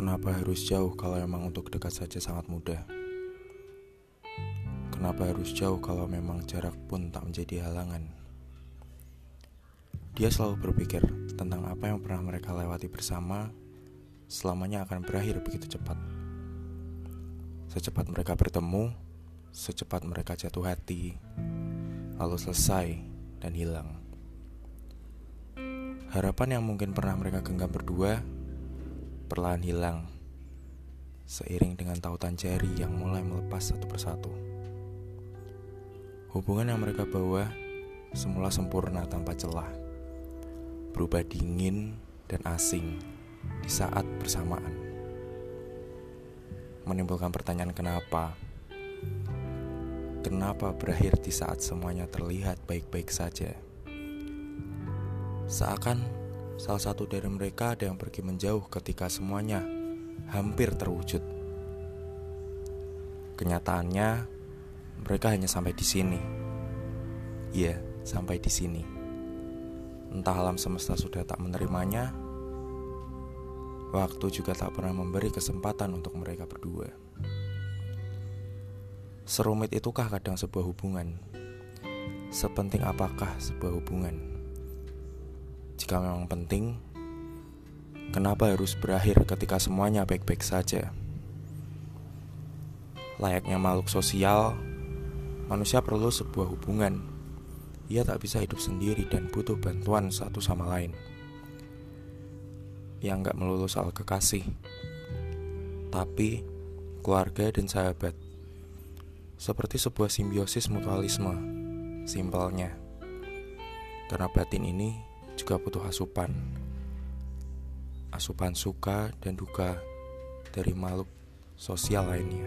Kenapa harus jauh kalau memang untuk dekat saja sangat mudah? Kenapa harus jauh kalau memang jarak pun tak menjadi halangan? Dia selalu berpikir tentang apa yang pernah mereka lewati bersama, selamanya akan berakhir begitu cepat. Secepat mereka bertemu, secepat mereka jatuh hati, lalu selesai dan hilang. Harapan yang mungkin pernah mereka genggam berdua perlahan hilang seiring dengan tautan jari yang mulai melepas satu persatu. Hubungan yang mereka bawa semula sempurna tanpa celah, berubah dingin dan asing di saat bersamaan. Menimbulkan pertanyaan kenapa? Kenapa berakhir di saat semuanya terlihat baik-baik saja? Seakan Salah satu dari mereka ada yang pergi menjauh ketika semuanya hampir terwujud. Kenyataannya, mereka hanya sampai di sini. Iya, sampai di sini. Entah alam semesta sudah tak menerimanya, waktu juga tak pernah memberi kesempatan untuk mereka berdua. Serumit itukah kadang sebuah hubungan? Sepenting apakah sebuah hubungan? Jika memang penting, kenapa harus berakhir ketika semuanya baik-baik saja? Layaknya makhluk sosial, manusia perlu sebuah hubungan. Ia tak bisa hidup sendiri dan butuh bantuan satu sama lain. Yang nggak melulu soal kekasih, tapi keluarga dan sahabat. Seperti sebuah simbiosis mutualisme, simpelnya. Karena batin ini juga butuh asupan. Asupan suka dan duka dari makhluk sosial lainnya.